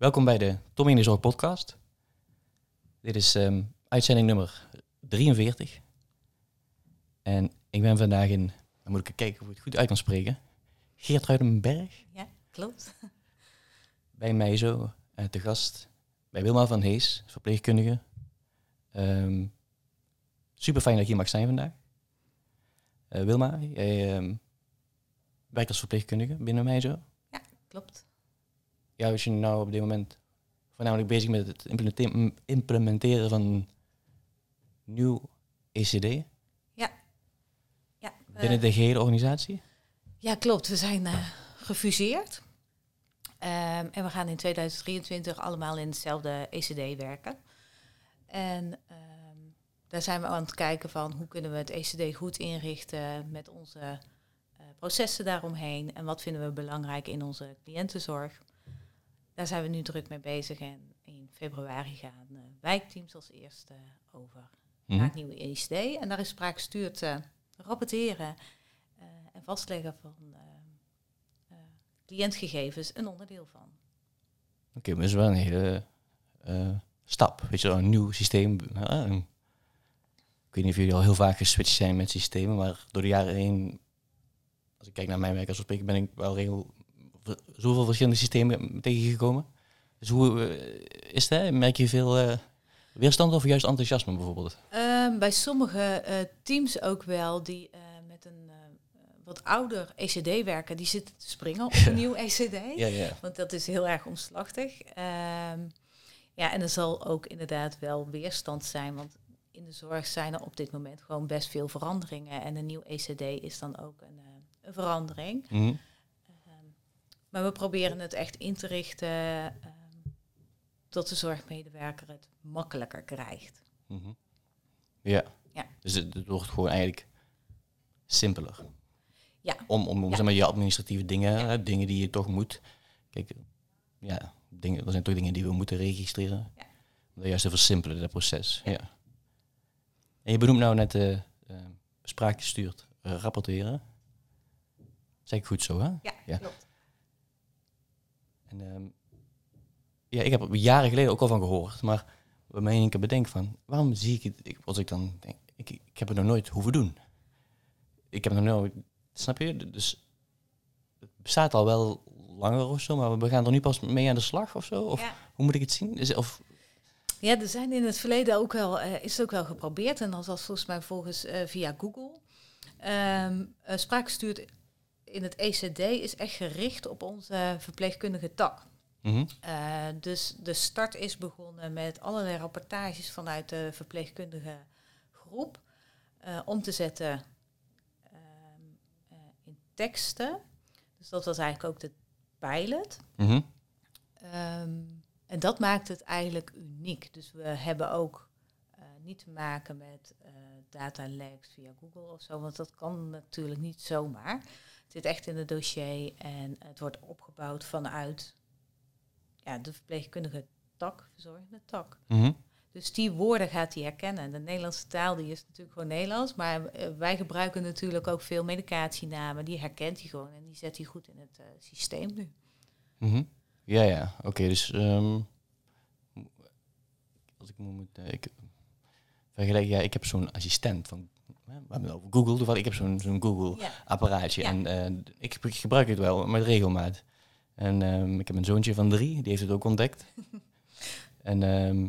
Welkom bij de Tom in de Zorg podcast. Dit is ehm, uitzending nummer 43. En ik ben vandaag in, dan moet ik kijken of ik het goed uit kan spreken, Geertruidenberg. Ja, klopt. Bij mij zo, uh, te gast bij Wilma van Hees, verpleegkundige. Ehm, super fijn dat je hier mag zijn vandaag. Eh, Wilma, jij ehm, werkt als verpleegkundige binnen mij zo. Ja, klopt. Ja, als je nou op dit moment voornamelijk bezig met het implemente- implementeren van nieuw ECD Ja. ja binnen eh, de gehele organisatie? Ja, klopt. We zijn eh, gefuseerd. Ehm, en we gaan in 2023 allemaal in hetzelfde ECD werken. En ehm, daar zijn we aan het kijken van hoe kunnen we het ECD goed inrichten met onze eh, processen daaromheen. En wat vinden we belangrijk in onze cliëntenzorg. Daar zijn we nu druk mee bezig. En in februari gaan eh, wijkteams als eerste over naar het nieuwe ECD. En daar is sprake stuurt eh, rapporteren eh, en vastleggen van cliëntgegevens een onderdeel van. Oké, maar dat is wel een hele stap. Weet je wel, een nieuw systeem. Een- ik weet niet of jullie al heel vaak geswitcht zijn met systemen, maar door de jaren heen, als ik kijk naar mijn werk als spreker, ben ik wel heel, zoveel verschillende systemen tegengekomen. Dus hoe eh, is dat? Merk je veel eh, weerstand of juist enthousiasme bijvoorbeeld? Ehm, bij sommige eh, teams ook wel die met een wat ouder ECD werken, die zitten te springen op een nieuw ECD. Ja, ja. Want dat is heel erg omslachtig. Ehm, ja, en er zal ook inderdaad wel weerstand zijn, want in de zorg zijn er op dit moment gewoon best veel veranderingen. En een nieuw ECD is dan ook een, een verandering. Mhm. Maar we proberen het echt in te richten ehm, dat de zorgmedewerker het makkelijker krijgt. Mhm. Ja. Ja. Dus het, het wordt gewoon eigenlijk simpeler. Ja. Om, om Ja. zeg maar, je administratieve dingen, hè, dingen die je toch moet. Kijk, ja, dingen, er zijn toch dingen die we moeten registreren. Ja. Om dat juist te versimpelen, dat proces. Ja. En je benoemt nou net de uh, spraak gestuurd eh, rapporteren. Zeg ik goed zo, hè? Ja, Ja. klopt. En, ehm, ja, ik heb er jaren geleden ook al van gehoord, maar één keer bedenk van, waarom zie ik het, ik, als ik dan denk, ik, ik heb het nog nooit hoeven doen. Ik heb het nog nooit, snap je? Dus het bestaat al wel langer of zo, maar we gaan er nu pas mee aan de slag of zo? Of Ja. hoe moet ik het zien? Is, of, Ja, er zijn in het verleden ook wel, eh, is het ook wel geprobeerd. En dat was volgens mij volgens eh, via Google. Eh, spraakgestuurd in het ECD is echt gericht op onze verpleegkundige tak. Mhm, Eh, dus de start is begonnen met allerlei rapportages vanuit de verpleegkundige groep. eh, om te zetten ehm, eh, in teksten. Dus dat was eigenlijk ook de pilot. mhm, Ehm, en dat maakt het eigenlijk uniek. Dus we hebben ook niet te maken met data leaks via Google of zo, want dat kan natuurlijk niet zomaar. Zit echt in het dossier en het wordt opgebouwd vanuit ja, de verpleegkundige tak, verzorgende tak. mhm. Dus die woorden gaat hij herkennen. De Nederlandse taal die is natuurlijk gewoon Nederlands, maar eh, wij gebruiken natuurlijk ook veel medicatienamen. Die herkent hij gewoon en die zet hij goed in het eh, systeem nu. Mhm. Ja, ja. Oké, dus ehm, als ik moet, eh, ik vergelijk, ja, ik heb zo'n assistent van, we hebben het over Google, toevallig, ik heb zo'n zo'n Google Ja. apparaatje Ja. en eh, ik gebruik- gebruik het wel met regelmaat. En ehm, ik heb een zoontje van drie, die heeft het ook ontdekt. en ehm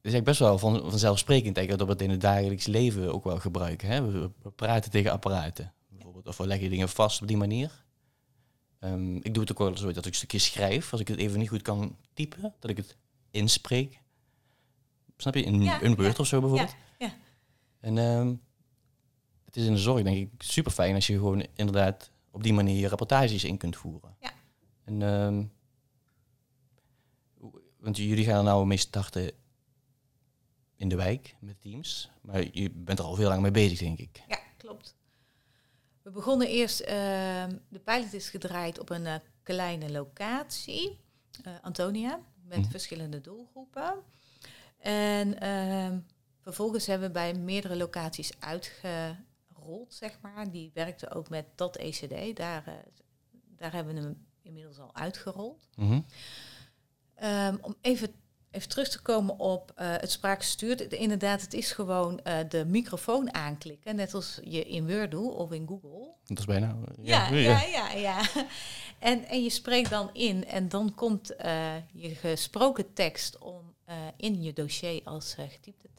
het is eigenlijk best wel van, vanzelfsprekend eigenlijk dat we het in het dagelijks leven ook wel gebruiken. Hè? We, we praten tegen apparaten bijvoorbeeld, of we leggen dingen vast op die manier. Ehm, ik doe het ook wel zo dat ik een stukje schrijf, als ik het even niet goed kan typen, dat ik het inspreek. Snap je? In Ja, een ja, of zo bijvoorbeeld. Ja, ja. En ehm, het is in de zorg denk ik super fijn als je gewoon inderdaad op die manier je rapportages in kunt voeren. Ja. En, ehm, want jullie gaan er nou mee starten in de wijk met teams, maar je bent er al veel lang mee bezig denk ik. Ja, klopt. We begonnen eerst, ehm, de pilot is gedraaid op een eh, kleine locatie, eh, Antonia, met Mhm. verschillende doelgroepen. En vervolgens hebben we bij meerdere locaties uitgerold, zeg maar. Die werkten ook met dat ECD, daar, eh, daar hebben we hem inmiddels al uitgerold. Mhm. Ehm, om even, even terug te komen op uh, het spraakgestuurd. Inderdaad, het is gewoon uh, de microfoon aanklikken, net als je in Word doet of in Google. Dat is bijna. Ja, ja, ja, ja. En, en je spreekt dan in en dan komt je gesproken tekst om in je dossier als getypte tekst.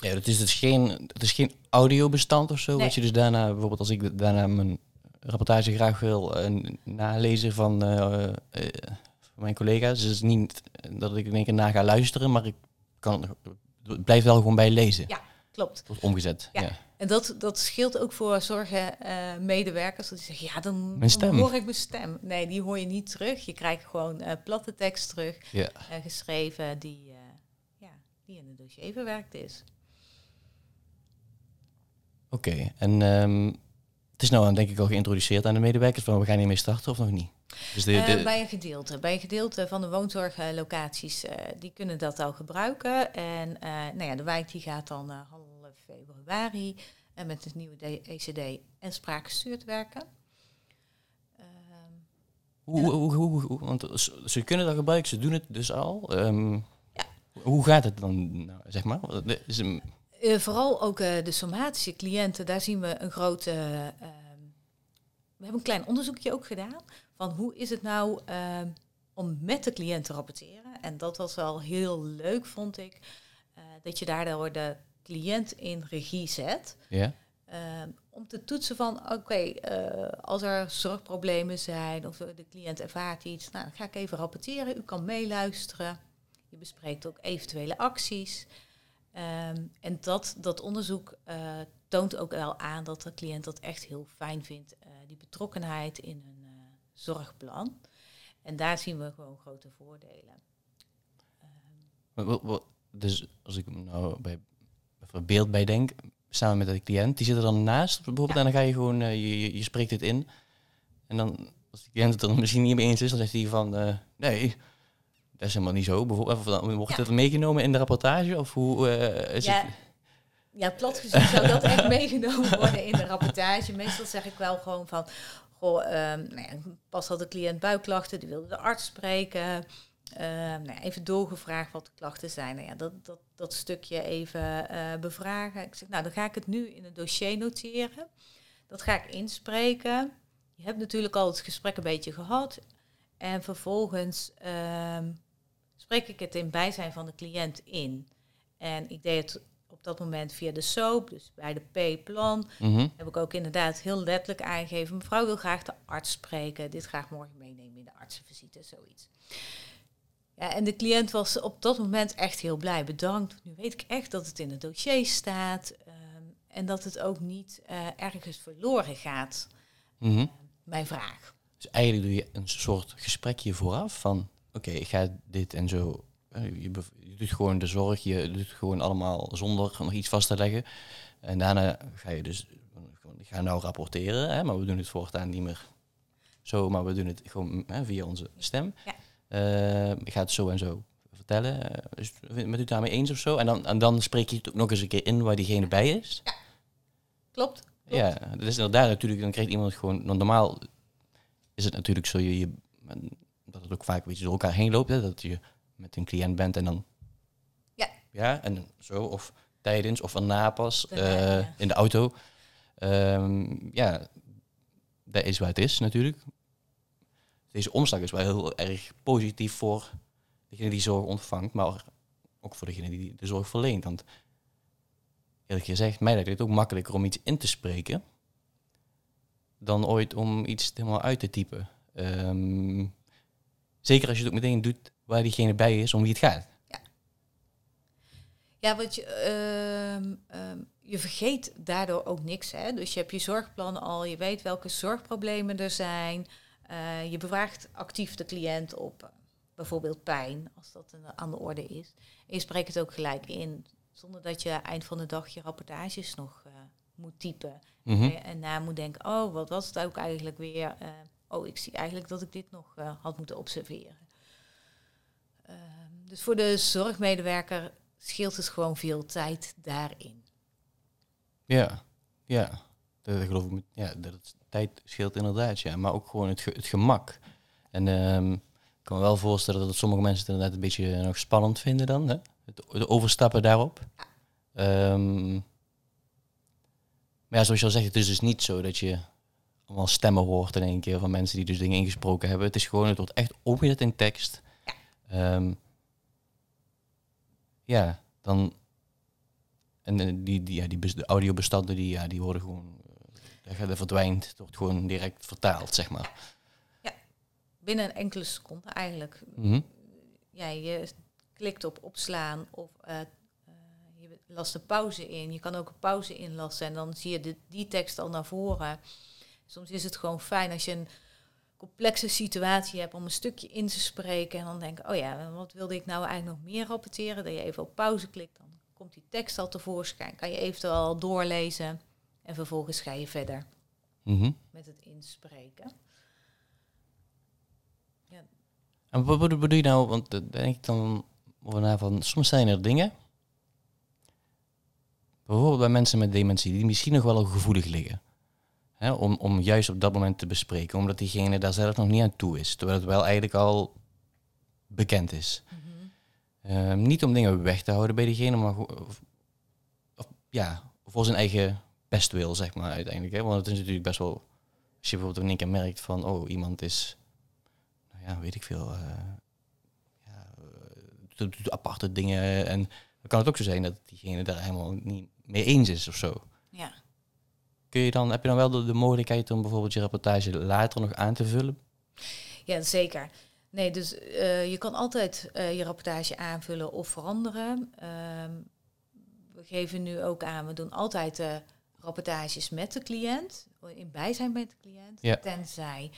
Ja, dat is dus geen, het is geen audiobestand of zo, nee. wat je dus daarna, bijvoorbeeld als ik daarna mijn rapportage graag wil nalezen van mijn collega's. Dus het is niet dat ik in één keer na ga luisteren, maar ik kan, het blijft wel gewoon bij lezen. Ja, klopt. Wordt omgezet. Ja. En dat, dat scheelt ook voor zorgmedewerkers. Uh, dat die zeggen, ja, dan, mijn stem. dan hoor ik mijn stem. Nee, die hoor je niet terug. Je krijgt gewoon uh, platte tekst terug, ja. uh, geschreven, die, ja, die in het dossier verwerkt is. Oké, okay. en um, het is nou denk ik al geïntroduceerd aan de medewerkers, maar we gaan hiermee starten of nog niet? Dus de, de... Uh, bij een gedeelte. Bij een gedeelte van de woonzorglocaties, uh, die kunnen dat al gebruiken. En uh, nou ja, de wijk die gaat dan half februari met het nieuwe ECD en spraakgestuurd werken. Ehm, hoe, hoe, hoe, hoe, want ze kunnen dat gebruiken, ze doen het dus al. Um, ja. Hoe gaat het dan, nou, zeg maar? Is een... vooral ook de somatische cliënten, daar zien we een grote... Ehm, we hebben een klein onderzoekje ook gedaan van hoe is het nou uh, om met de cliënt te rapporteren. En dat was wel heel leuk, vond ik, dat je daardoor de cliënt in regie zet. Ja. Uh, om te toetsen van, oké, okay, als er zorgproblemen zijn of de cliënt ervaart iets, nou, dan ga ik even rapporteren. U kan meeluisteren. Je bespreekt ook eventuele acties. Um, en dat, dat onderzoek toont ook wel aan dat de cliënt dat echt heel fijn vindt, die betrokkenheid in een zorgplan. En daar zien we gewoon grote voordelen. Um, dus als ik nou bij beeld bij denk, samen met de cliënt, die zit er dan naast bijvoorbeeld, ja. en dan ga je gewoon, je, je spreekt het in. En dan, als de cliënt het er misschien niet mee eens is, dan zegt hij van, nee, dat is helemaal niet zo. Bijvoorbeeld, wordt ja. het meegenomen in de rapportage? Of hoe uh, ja. het? Ja, plat gezien zou dat echt meegenomen worden in de rapportage. Meestal zeg ik wel gewoon van, goh, um, nou ja, pas had de cliënt buikklachten, die wilde de arts spreken. Uh, nou ja, even doorgevraagd wat de klachten zijn. Nou ja, dat, dat, dat stukje even uh, bevragen. Ik zeg, nou, dan ga ik het nu in een dossier noteren. Dat ga ik inspreken. Je hebt natuurlijk al het gesprek een beetje gehad. En vervolgens um, spreek ik het in bijzijn van de cliënt in. En ik deed het op dat moment via de SOAP, dus bij de P-plan, mm -hmm. heb ik ook inderdaad heel letterlijk aangegeven. Mevrouw wil graag de arts spreken, dit graag morgen meenemen in de artsenvisite, zoiets. Ja, en de cliënt was op dat moment echt heel blij. Bedankt, nu weet ik echt dat het in het dossier staat um, en dat het ook niet uh, ergens verloren gaat, mm -hmm. uh, mijn vraag. Dus eigenlijk doe je een soort gesprekje vooraf van, oké, okay, ik ga dit en zo je, je, doet gewoon de zorg, je doet gewoon allemaal zonder nog iets vast te leggen. En daarna ga je dus, ik ga nou rapporteren, hè, maar we doen het voortaan niet meer zo, maar we doen het gewoon hè, via onze stem. Ja. Uh, ik ga het zo en zo vertellen. Is met u het daarmee eens of zo? En dan, en dan spreek je het ook nog eens een keer in waar diegene bij is. Ja, klopt. klopt. Ja, dat is inderdaad natuurlijk, dan krijgt iemand gewoon, normaal is het natuurlijk zo, je, je, dat het ook vaak een beetje door elkaar heen loopt, hè, dat je met een cliënt bent en dan... Ja. Ja, en zo, of tijdens, of erna pas, uh, ja. in de auto. Um, ja, dat is waar het is natuurlijk. Deze omslag is wel heel erg positief voor degene die zorg ontvangt, maar ook voor degene die de zorg verleent. Want eerlijk gezegd, mij lijkt het ook makkelijker om iets in te spreken dan ooit om iets helemaal uit te typen. Um, zeker als je het ook meteen doet waar diegene bij is, om wie het gaat. Ja, ja want je, um, je vergeet daardoor ook niks. Hè? Dus je hebt je zorgplan al, je weet welke zorgproblemen er zijn. Uh, je bevraagt actief de cliënt op uh, bijvoorbeeld pijn, als dat een, aan de orde is. En je spreekt het ook gelijk in, zonder dat je eind van de dag je rapportages nog uh, moet typen. Mm -hmm. En na moet denken, oh, wat was het ook eigenlijk weer? Oh, ik zie eigenlijk dat ik dit nog uh, had moeten observeren. Uh, dus voor de zorgmedewerker scheelt het gewoon veel tijd daarin. Ja, ja. Dat geloof ik. Ja, dat tijd scheelt inderdaad, ja. Maar ook gewoon het, ge het gemak. En um, Ik kan me wel voorstellen dat sommige mensen het inderdaad een beetje nog spannend vinden dan. Hè? Het, het overstappen daarop. Ja. Ehm, maar ja, zoals je al zegt, het is dus niet zo dat je allemaal stemmen hoort in één keer van mensen die dus dingen ingesproken hebben. Het is gewoon, het wordt echt omgezet in tekst. Ja. Ehm, ja, dan... En eh, die, die, ja, die de audiobestanden, die, ja, die worden gewoon... eh, Dat verdwijnt. Het wordt gewoon direct vertaald, zeg maar. Binnen een enkele seconde eigenlijk. Mhm. Ja, je klikt op opslaan of eh, je last een pauze in. Je kan ook een pauze inlassen en dan zie je de, die tekst al naar voren. Soms is het gewoon fijn als je een complexe situatie hebt om een stukje in te spreken. En dan denk oh ja, wat wilde ik nou eigenlijk nog meer rapporteren? Dat je even op pauze klikt, dan komt die tekst al tevoorschijn. Kan je eventueel al doorlezen en vervolgens ga je verder Mhm. met het inspreken. En wat, bedoel je nou? Want dan denk ik dan over na van, soms zijn er dingen, bijvoorbeeld bij mensen met dementie, die misschien nog wel gevoelig liggen. Hè, om, om juist op dat moment te bespreken, omdat diegene daar zelf nog niet aan toe is. Terwijl het wel eigenlijk al bekend is. Ehm, niet om dingen weg te houden bij diegene, maar of, of, ja, voor zijn eigen bestwil, zeg maar, uiteindelijk. Hè? Want het is natuurlijk best wel, als je bijvoorbeeld in één keer merkt van, oh, iemand is, nou ja, weet ik veel, eh, ja, eh, doet, doet aparte dingen. En dan kan het ook zo zijn dat diegene daar helemaal niet mee eens is of zo. Ja. Kun je dan, heb je dan wel de, de mogelijkheid om bijvoorbeeld je rapportage later nog aan te vullen? Ja, zeker. Nee, dus eh, je kan altijd eh, je rapportage aanvullen of veranderen. Ehm, we geven nu ook aan, we doen altijd eh, rapportages met de cliënt, in bijzijn met de cliënt, Ja. tenzij.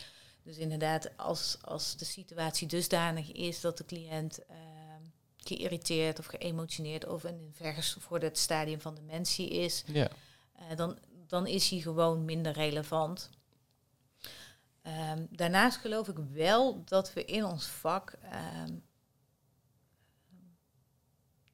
Dus inderdaad, als, als de situatie dusdanig is dat de cliënt ehm, geïrriteerd of geëmotioneerd of in een voor het stadium van dementie is, Ja. eh, dan, dan is hij gewoon minder relevant. Ehm, daarnaast geloof ik wel dat we in ons vak ehm,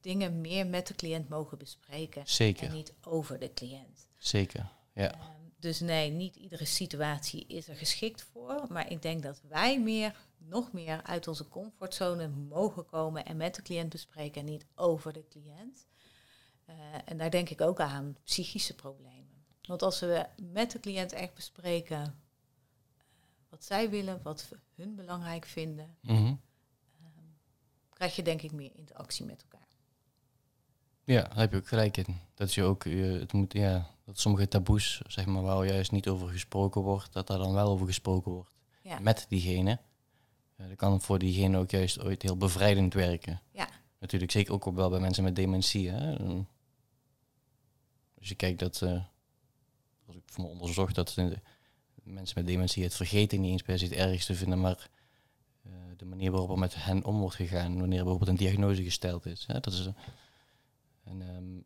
dingen meer met de cliënt mogen bespreken en Zeker, niet over de cliënt. zeker. Ja. Ehm, dus nee, niet iedere situatie is er geschikt voor. Maar ik denk dat wij meer, nog meer uit onze comfortzone mogen komen en met de cliënt bespreken en niet over de cliënt. Eh, en daar denk ik ook aan psychische problemen. Want als we met de cliënt echt bespreken eh, wat zij willen, wat we hun belangrijk vinden, Mhm. krijg je denk ik meer interactie met elkaar. Ja, daar heb je ook gelijk in. Dat je ook, het moet, ja, dat sommige taboes, zeg maar, waar juist niet over gesproken wordt, dat daar dan wel over gesproken wordt. Ja. Met diegene. Eh, dat kan voor diegene ook juist ooit heel bevrijdend werken. Ja. Natuurlijk, zeker ook wel bij mensen met dementie. Hè. Als je kijkt dat, als ik voor me onderzocht, dat mensen met dementie het vergeten niet eens per se het ergste vinden, maar eh, de manier waarop er met hen om wordt gegaan wanneer bijvoorbeeld een diagnose gesteld is. Hè. Dat is en, ehm,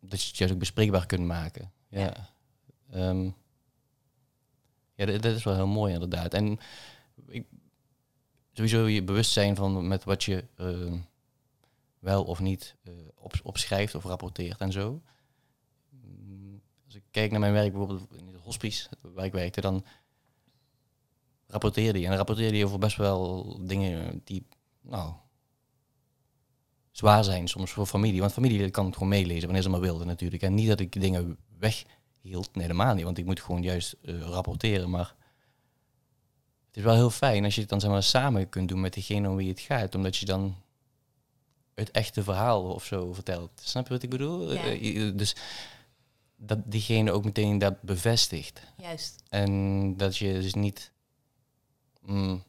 dat je het juist ook bespreekbaar kunt maken. Ja, Ja. Ehm, ja dat, dat is wel heel mooi inderdaad. En ik, sowieso je bewustzijn van met wat je ehm, wel of niet eh, op, opschrijft of rapporteert en zo. Als ik kijk naar mijn werk bijvoorbeeld in het hospice, waar ik werkte, dan rapporteerde je. En dan rapporteerde je over best wel dingen die, nou, zwaar zijn soms voor familie. Want familie kan het gewoon meelezen wanneer ze maar wilden natuurlijk. En niet dat ik dingen weghield, nee helemaal niet. Want ik moet gewoon juist eh, rapporteren. Maar het is wel heel fijn als je het dan zeg maar, samen kunt doen met degene om wie het gaat. Omdat je dan het echte verhaal of zo vertelt. Snap je wat ik bedoel? Ja. Eh, dus dat diegene ook meteen dat bevestigt. Juist. En dat je dus niet... mm,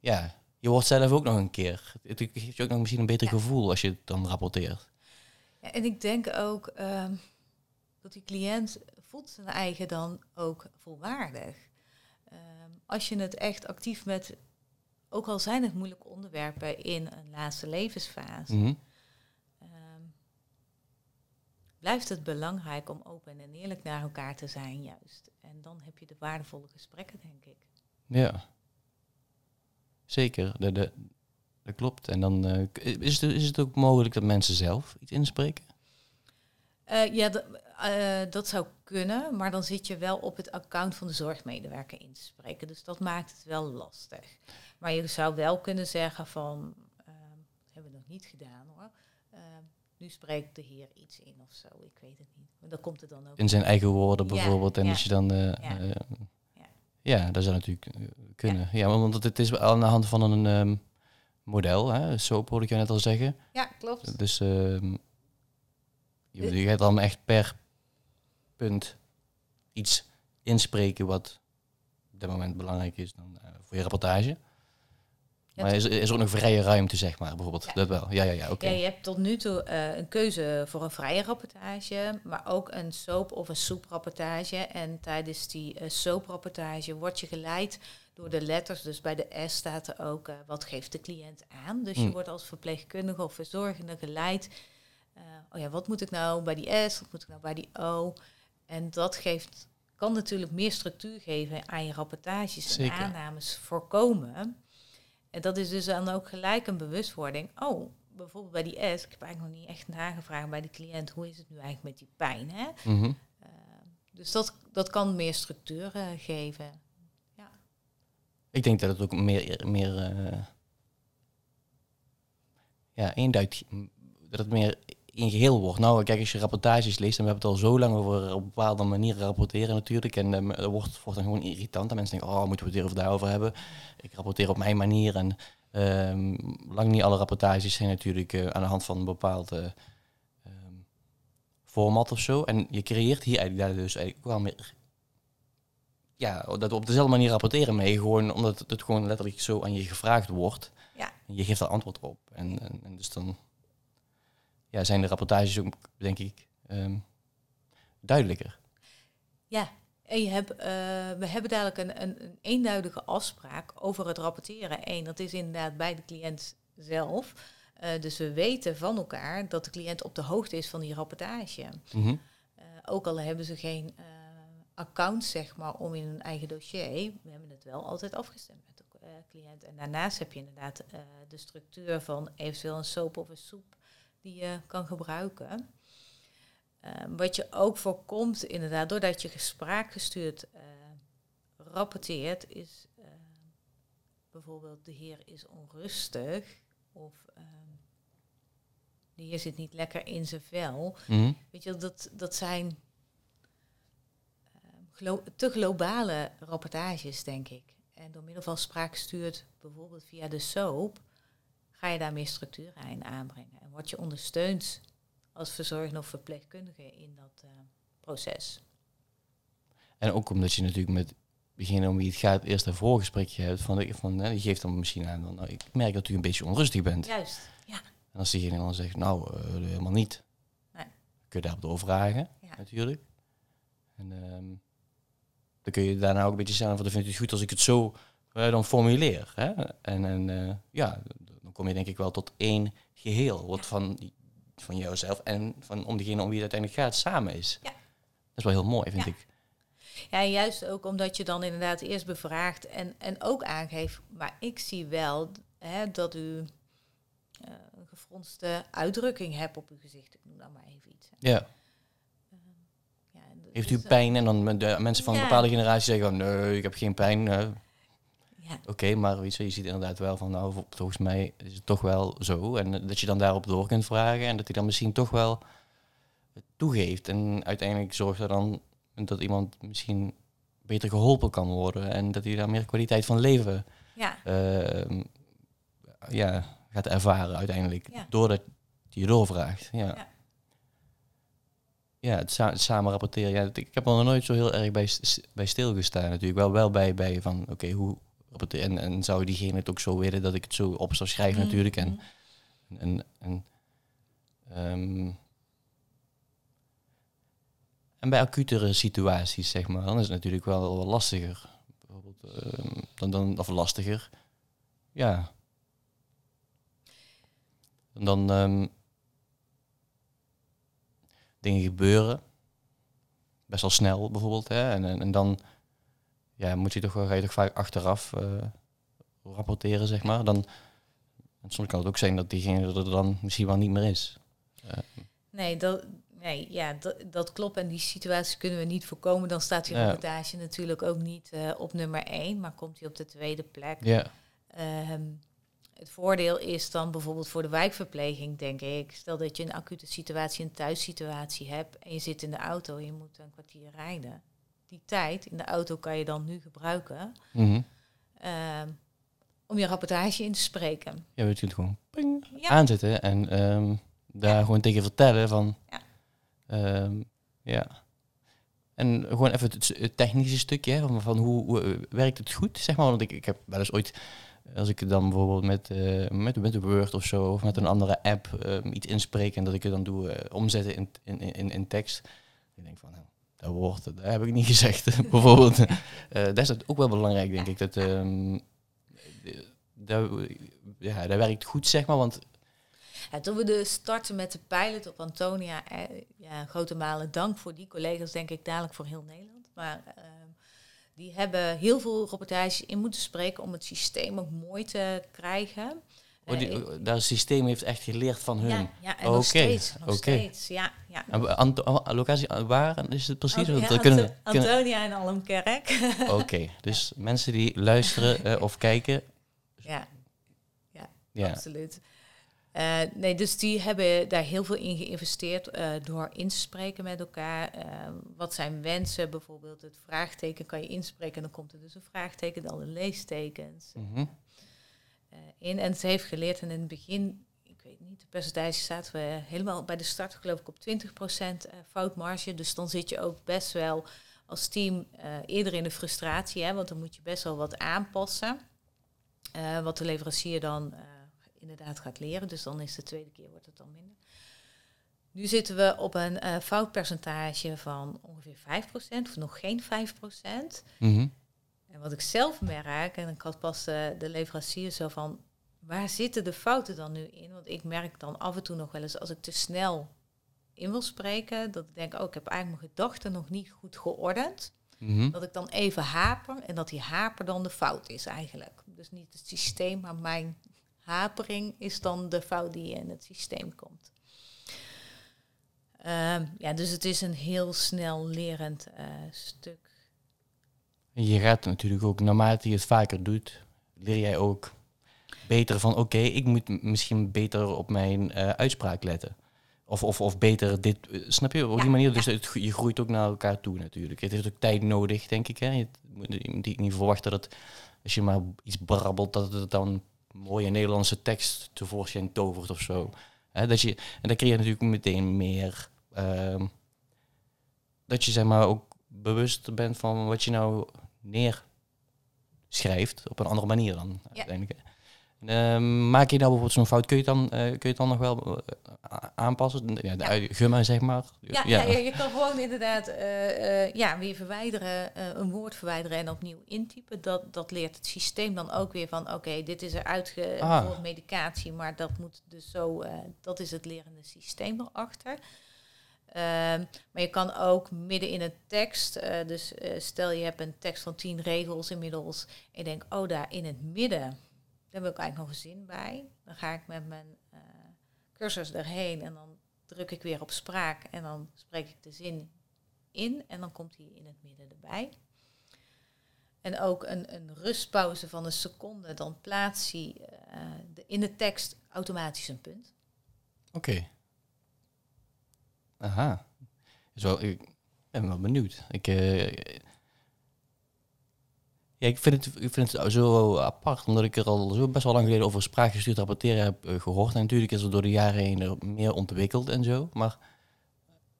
ja, je wordt zelf ook nog een keer... Het geeft je ook nog misschien een beter Ja. gevoel als je het dan rapporteert. Ja, en ik denk ook ehm, dat die cliënt voelt zijn eigen dan ook volwaardig. Ehm, als je het echt actief met, ook al zijn het moeilijke onderwerpen in een laatste levensfase, Mhm. Blijft het belangrijk om open en eerlijk naar elkaar te zijn, juist. En dan heb je de waardevolle gesprekken, denk ik. Ja. Zeker, dat, dat, dat klopt. En dan eh, is, het, is het ook mogelijk dat mensen zelf iets inspreken? Eh, ja, de- Eh, dat zou kunnen, maar dan zit je wel op het account van de zorgmedewerker in te spreken. Dus dat maakt het wel lastig. Maar je zou wel kunnen zeggen van, uh, hebben we nog niet gedaan hoor. Uh, nu spreekt de heer iets in of zo, ik weet het niet. Maar dan komt het dan ook. In zijn eigen woorden bijvoorbeeld. en als je dan. Uh, ja. ja. dat zou natuurlijk kunnen. Ja, want het is aan de hand van een um, model, hè? zo hoorde ik je net al zeggen. Ja, klopt. Dus um, je, je gaat dan echt per punt iets inspreken wat op dit moment belangrijk is dan, uh, voor je rapportage. Maar is, is er ook nog vrije ruimte, zeg maar, bijvoorbeeld? Dat wel. Ja, ja, ja, oké. Ja, je hebt tot nu toe uh, een keuze voor een vrije rapportage, maar ook een soap- of een soeprapportage. En tijdens die uh, soaprapportage word je geleid door de letters. Dus bij de S staat er ook wat geeft de cliënt aan. Dus je hm. wordt als verpleegkundige of verzorgende geleid. oh ja, wat moet ik nou bij die S, wat moet ik nou bij die O? En dat geeft, kan natuurlijk meer structuur geven aan je rapportages en aannames voorkomen. En dat is dus dan ook gelijk een bewustwording. Oh, bijvoorbeeld bij die S, ik heb eigenlijk nog niet echt nagevraagd bij de cliënt, hoe is het nu eigenlijk met die pijn? Hè? Mhm. Eh, dus dat, dat kan meer structuur uh, geven. Ja. Ik denk dat het ook meer, meer uh, ja, eenduidig, dat het meer in geheel wordt. Nou, kijk, als je rapportages leest, en we hebben het al zo lang over op bepaalde manieren rapporteren natuurlijk. En dat wordt, wordt dan gewoon irritant. En mensen denken, oh, moeten we het hier of daarover hebben? Ik rapporteer op mijn manier. En um, lang niet alle rapportages zijn natuurlijk uh, aan de hand van een bepaald uh, um, format of zo. En je creëert hier eigenlijk daar dus eigenlijk wel meer... Ja, dat we op dezelfde manier rapporteren mee. Gewoon omdat het gewoon letterlijk zo aan je gevraagd wordt. Ja. En je geeft daar antwoord op. En, en, en dus dan ja, zijn de rapportages ook, denk ik, um, duidelijker. Ja, en je hebt, uh, we hebben dadelijk een, een, een, eenduidige afspraak over het rapporteren. Eén, dat is inderdaad bij de cliënt zelf. Uh, dus we weten van elkaar dat de cliënt op de hoogte is van die rapportage. Mm -hmm. uh, ook al hebben ze geen account, zeg maar, om in hun eigen dossier. We hebben het wel altijd afgestemd met de cliënt. En daarnaast heb je inderdaad de structuur van eventueel een soap of een soep die je kan gebruiken. Ehm, wat je ook voorkomt, inderdaad, doordat je spraakgestuurd uh, rapporteert, is uh, bijvoorbeeld de heer is onrustig of uh, de heer zit niet lekker in zijn vel. Mhm. Weet je, dat, dat zijn glo te globale rapportages, denk ik. En door middel van spraakgestuurd, bijvoorbeeld via de soap, ga je daar meer structuur in aanbrengen. En word je ondersteund als verzorgende of verpleegkundige in dat uh, proces. En ook omdat je natuurlijk met degene om wie het gaat eerst een voorgesprekje hebt van, die geeft dan misschien aan, nou, ik merk dat u een beetje onrustig bent. Juist, ja. En als diegene dan zegt, nou, uh, helemaal niet. Nee. Kun je daarop doorvragen, ja. natuurlijk. En um, dan kun je daarna ook een beetje zeggen, van, vind je het goed als ik het zo uh, dan formuleer. Hè? En, en uh, ja, kom je denk ik wel tot één geheel. Wat van, van jouzelf en van om degene om wie het uiteindelijk gaat samen is. Ja. Dat is wel heel mooi, vind ik. Ja, juist ook omdat je dan inderdaad eerst bevraagt en, en ook aangeeft. Maar ik zie wel hè, dat u uh, een gefronste uitdrukking hebt op uw gezicht. Ik noem dan maar even iets. Ja. Uh, ja Heeft u pijn? En dan de mensen van een bepaalde generatie zeggen: Nee, ik heb geen pijn. Ja. Oké, maar weet je, je ziet inderdaad wel van, nou, volgens mij is het toch wel zo. En dat je dan daarop door kunt vragen en dat hij dan misschien toch wel toegeeft. En uiteindelijk zorgt er dan dat iemand misschien beter geholpen kan worden en dat hij daar meer kwaliteit van leven ja. Uh, ja, gaat ervaren uiteindelijk. Doordat je doorvraagt. Ja. ja. Ja, het, samen rapporteren. Ja, ik heb er nog nooit zo heel erg bij, bij stilgestaan. Natuurlijk wel, wel bij, bij van, oké, hoe, en, en zou diegene het ook zo willen dat ik het zo op zou schrijven mm. natuurlijk. En, en, en, um, en bij acutere situaties, zeg maar, dan is het natuurlijk wel, wel lastiger. Bijvoorbeeld, um, dan, dan, of lastiger. Ja. En dan um, dingen gebeuren. Best wel snel bijvoorbeeld. Hè? En, en, en dan ja, moet je toch, ga je toch vaak achteraf uh, rapporteren, zeg maar. Dan, soms kan het ook zijn dat diegene er dan misschien wel niet meer is. Uh. Nee, dat, nee, ja, dat, dat klopt. En die situatie kunnen we niet voorkomen. Dan staat die Ja. rapportage natuurlijk ook niet eh, op nummer één, maar komt hij op de tweede plek. Ja. Ehm, het voordeel is dan bijvoorbeeld voor de wijkverpleging, denk ik. Stel dat je een acute situatie, een thuissituatie hebt en je zit in de auto en je moet een kwartier rijden. Die tijd in de auto kan je dan nu gebruiken Mhm. ehm, om je rapportage in te spreken. Ja, we kunt gewoon ping, Ja. aanzetten en ehm, daar gewoon tegen vertellen van... Ja. ehm, ja. En gewoon even het, het technische stukje, hè, van, van hoe, hoe, eh, werkt het goed, zeg maar. Want ik, ik heb wel eens ooit, als ik dan bijvoorbeeld met, eh, met, met Word of zo, of met een andere app iets inspreek en dat ik het dan doe eh, omzetten in, in, in, in tekst. Ik denk van, nou, dat woord, dat heb ik niet gezegd, bijvoorbeeld. Eh, dat is ook wel belangrijk, denk ik. Dat, ehm, dat, ja, dat werkt goed, zeg maar. Want toen we dus starten met de pilot op Antonia, eh, ja, grote malen dank voor die collega's, denk ik dadelijk voor heel Nederland. Maar ehm, die hebben heel veel rapportages in moeten spreken om het systeem ook mooi te krijgen. Oh, die, oh, dat systeem heeft echt geleerd van hun. ja, ja, en nog steeds. Nog oké. steeds, ja. ja. En Anto- oh, locatie, uh, waar is het precies? Ant- ja, kunnen, Anto- kunnen- Antonia en Allemkerk. Oké, dus mensen die luisteren eh, of kijken, ja, ja. absoluut. Eh, nee, dus die hebben daar heel veel in geïnvesteerd eh, door in te spreken met elkaar. Wat zijn wensen? Bijvoorbeeld het vraagteken kan je inspreken en dan komt er dus een vraagteken, dan de leestekens eh, in. En het heeft geleerd in het begin, ik weet niet, de percentage zaten we helemaal bij de start geloof ik op 20% eh, foutmarge. Dus dan zit je ook best wel als team eh, eerder in de frustratie, hè, want dan moet je best wel wat aanpassen. Eh, wat de leverancier dan eh, inderdaad gaat leren. Dus dan is de tweede keer wordt het dan minder. Nu zitten we op een eh, foutpercentage van ongeveer 5%, of nog geen 5%. Mhm. En wat ik zelf merk, en ik had pas de, de leverancier zo van, waar zitten de fouten dan nu in? Want ik merk dan af en toe nog wel eens als ik te snel in wil spreken, dat ik denk, oh, ik heb eigenlijk mijn gedachten nog niet goed geordend. Mhm. Dat ik dan even haper en dat die haper dan de fout is eigenlijk. Dus niet het systeem, maar mijn hapering is dan de fout die in het systeem komt. Ehm, ja, dus het is een heel snel lerend eh, stuk. Je gaat natuurlijk ook, naarmate je het vaker doet, leer jij ook beter van, oké, ik moet misschien beter op mijn eh, uitspraak letten. Of, of, of beter dit, eh, snap je, op Ja, die manier. Dus ja. het, gro- je groeit ook naar elkaar toe natuurlijk. Het heeft ook tijd nodig, denk ik. Hè? Je moet niet verwachten dat als je maar iets brabbelt, dat het dan mooie Nederlandse tekst tevoorschijn tovert of zo. Dat je, en dan creëer je natuurlijk meteen meer... ehm, dat je zeg maar ook bewust bent van wat je nou neerschrijft op een andere manier dan uiteindelijk. Ehm, maak je nou bijvoorbeeld zo'n fout, kun je het dan, eh, kun je het dan nog wel eh, aanpassen? Ja, de Ja. gumma zeg maar. Ja, ja. ja, je kan gewoon inderdaad eh, ja, weer verwijderen, een woord verwijderen en opnieuw intypen. Dat, dat leert het systeem dan ook weer van, oké, dit is eruit Ah. voor medicatie, maar dat moet dus zo, dat is het lerende systeem erachter. Ehm, maar je kan ook midden in een tekst, eh, dus eh, stel je hebt een tekst van tien regels inmiddels, en je denkt, oh daar in het midden, daar wil ik eigenlijk nog een zin bij. Dan ga ik met mijn eh, cursor erheen en dan druk ik weer op spraak en dan spreek ik de zin in en dan komt hij in het midden erbij. En ook een, een rustpauze van een seconde, dan plaats hij de, in de tekst automatisch een punt. Oké. Aha. Is wel, ik ben wel benieuwd. Ik, eh, ja, ik vind, het, ik vind het zo apart, omdat ik er al zo best wel lang geleden over spraakgestuurd rapporteren heb eh, gehoord. En natuurlijk is er door de jaren heen er meer ontwikkeld en zo. Maar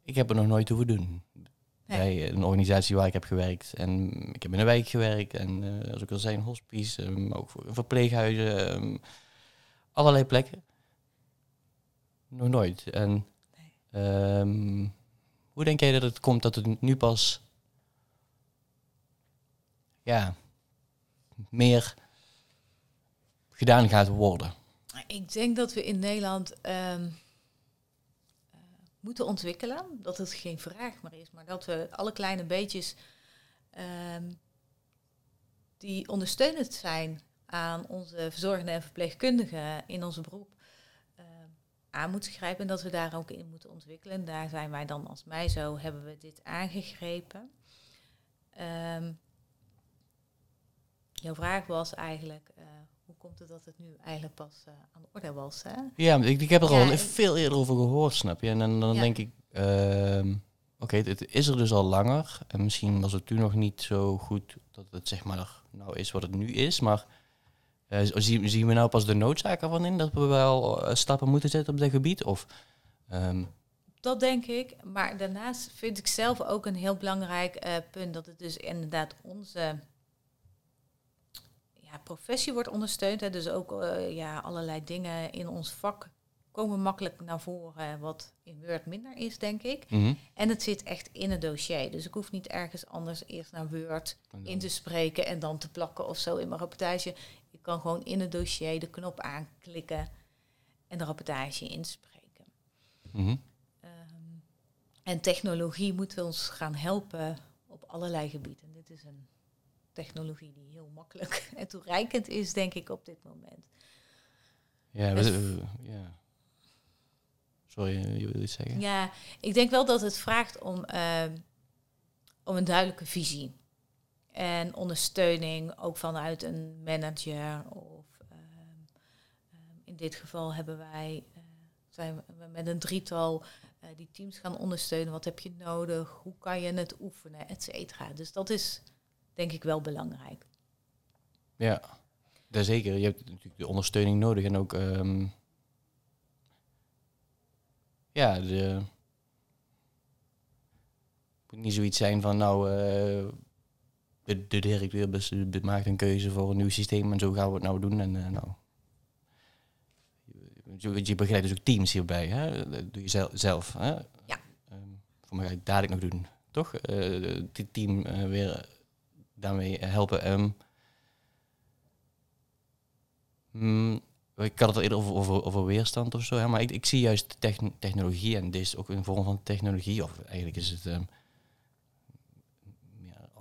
ik heb er nog nooit hoeven doen. Nee. Bij een organisatie waar ik heb gewerkt. En ik heb in een wijk gewerkt. En eh, als ik al zei, een hospice. eh, maar ook voor verpleeghuizen. eh, allerlei plekken. Nog nooit. En ehm, hoe denk jij dat het komt dat het nu pas ja, meer gedaan gaat worden? Ik denk dat we in Nederland ehm, eh, moeten ontwikkelen. Dat het geen vraag meer is, maar dat we alle kleine beetjes ehm, die ondersteunend zijn aan onze verzorgenden en verpleegkundigen in onze beroep aan moeten grijpen en dat we daar ook in moeten ontwikkelen. Daar zijn wij dan als mij zo, hebben we dit aangegrepen. Ehm, jouw vraag was eigenlijk, uh, hoe komt het dat het nu eigenlijk pas uh, aan de orde was? Hè? Ja, ik, ik heb er al veel eerder over gehoord, snap je? En dan, dan denk ik, uh, oké, het is er dus al langer. En misschien was het toen nog niet zo goed dat het zeg maar nou is wat het nu is. Maar uh, zien, zien we nou pas de noodzaak ervan in dat we wel stappen moeten zetten op dat gebied? Of... Um, dat denk ik. Maar daarnaast vind ik zelf ook een heel belangrijk uh, punt dat het dus inderdaad onze ja, professie wordt ondersteund. Hè. Dus ook uh, ja, allerlei dingen in ons vak komen makkelijk naar voren, wat in Word minder is, denk ik. Mhm. En het zit echt in het dossier. Dus ik hoef niet ergens anders eerst naar Word in te spreken en dan te plakken of zo in mijn rapportage. Kan gewoon in het dossier de knop aanklikken en de rapportage inspreken. Mm en technologie moet ons gaan helpen op allerlei gebieden. Dit is een technologie die heel makkelijk en toereikend is, denk ik, op dit moment. Ja, dus, ja. Sorry, je wil iets zeggen? Ja, ik denk wel dat het vraagt om, uh, om een duidelijke visie. En ondersteuning ook vanuit een manager. Of uh, in dit geval hebben wij, uh, zijn we met een drietal uh, die teams gaan ondersteunen. Wat heb je nodig? Hoe kan je het oefenen? Et cetera. Dus dat is denk ik wel belangrijk. Ja, daar zeker. Je hebt natuurlijk de ondersteuning nodig en ook um, ja, de moet niet zoiets zijn van nou uh, de, de directeur maakt een keuze voor een nieuw systeem en zo gaan we het nou doen en uh, nou je begeleidt dus ook teams hierbij. Hè? Dat doe je zelf. Hè? Ja. Um, voor mij ga ik dadelijk nog doen. Toch? Uh, dit team uh, weer daarmee helpen. Um, mm, ik had het al eerder over, over, over weerstand of zo. Hè? Maar ik, ik zie juist technologie. En dit is ook een vorm van technologie. Of eigenlijk is het... Um, ja,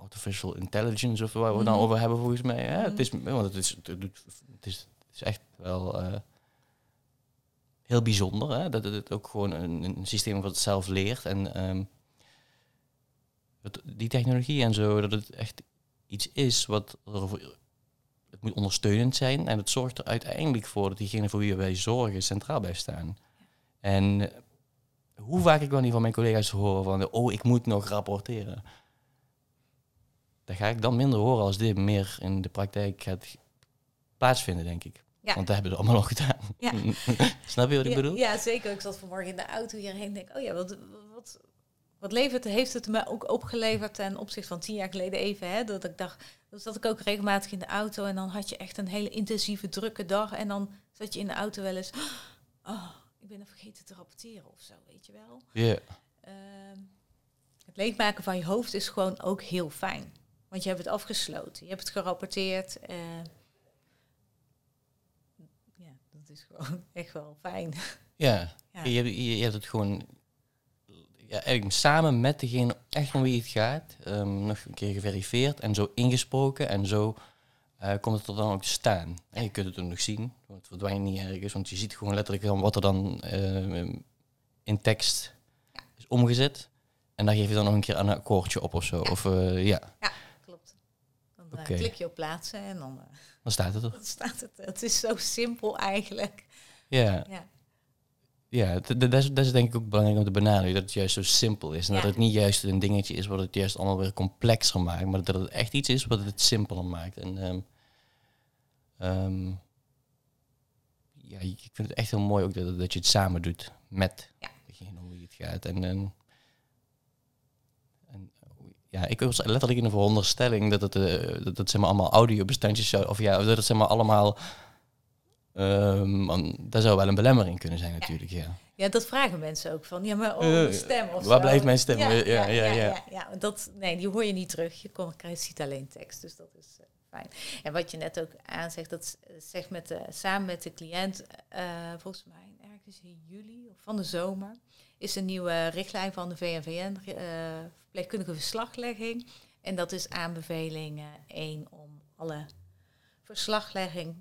artificial intelligence of waar we het nou over hebben volgens mij. Hè? Het is, want het is, het, is, het is, het is echt wel... Uh, heel bijzonder. Hè? Dat het ook gewoon een, een systeem wat het zelf leert. En um, het, die technologie en zo, dat het echt iets is wat het moet ondersteunend zijn. En het zorgt er uiteindelijk voor dat diegene voor wie wij zorgen centraal blijft staan. En eh, hoe vaak ik wel niet van mijn collega's horen van, oh, ik moet nog rapporteren. Dat ga ik dan minder horen als dit meer in de praktijk gaat plaatsvinden, denk ik. Ja. Want dat hebben we allemaal al gedaan. Ja. Snap je wat ik ja, bedoel? Ja, zeker. Ik zat vanmorgen in de auto hierheen en denk, oh ja, wat, wat, wat levert, heeft het me ook opgeleverd ten opzichte van tien jaar geleden even. Hè, dat ik dacht, dan zat ik ook regelmatig in de auto en dan had je echt een hele intensieve, drukke dag. En dan zat je in de auto wel eens, oh, ik ben er vergeten te rapporteren of zo, weet je wel. Ja. Uh, het leegmaken van je hoofd is gewoon ook heel fijn. Want je hebt het afgesloten, je hebt het gerapporteerd. Uh, is gewoon echt wel fijn. Ja, ja. Je, je, je, hebt het gewoon ja, eigenlijk samen met degene echt om wie het gaat, um, nog een keer geverifieerd en zo ingesproken en zo uh, komt het er dan ook te staan. En je kunt het ook nog zien, want het verdwijnt niet ergens, want je ziet gewoon letterlijk dan wat er dan uh, in tekst is omgezet. En daar geef je dan nog een keer een akkoordje op of zo. Of, uh, ja. ja. Dan okay. klik je op plaatsen en dan... Dan staat het er. Dan staat het Het is zo simpel eigenlijk. Ja. Ja, ja dat, is, dat is denk ik ook belangrijk om te benadrukken. Dat het juist zo simpel is. En dat het niet juist een dingetje is wat het juist allemaal weer complexer maakt. Maar dat het echt iets is wat het simpeler maakt. En um, um, ja, ik vind het echt heel mooi ook dat, dat je het samen doet met ja. degene om wie het gaat. En, en ja, ik was letterlijk in de veronderstelling dat het, uh, dat zeg maar, allemaal audiobestandjes zou, of ja, dat het zeg maar allemaal, um, daar zou wel een belemmering kunnen zijn natuurlijk, ja. ja. dat vragen mensen ook van, ja, maar oh, uh, stem of Waar blijft mijn stem? Ja ja ja, ja, ja, dat, nee, die hoor je niet terug. Je kon, ziet alleen tekst, dus dat is fijn. En wat je net ook aanzegt, dat zegt met de, samen met de cliënt, volgens mij ergens in juli of van de zomer, is een nieuwe richtlijn van de VNVN, uh, verpleegkundige verslaglegging. En dat is aanbeveling 1 om alle verslaglegging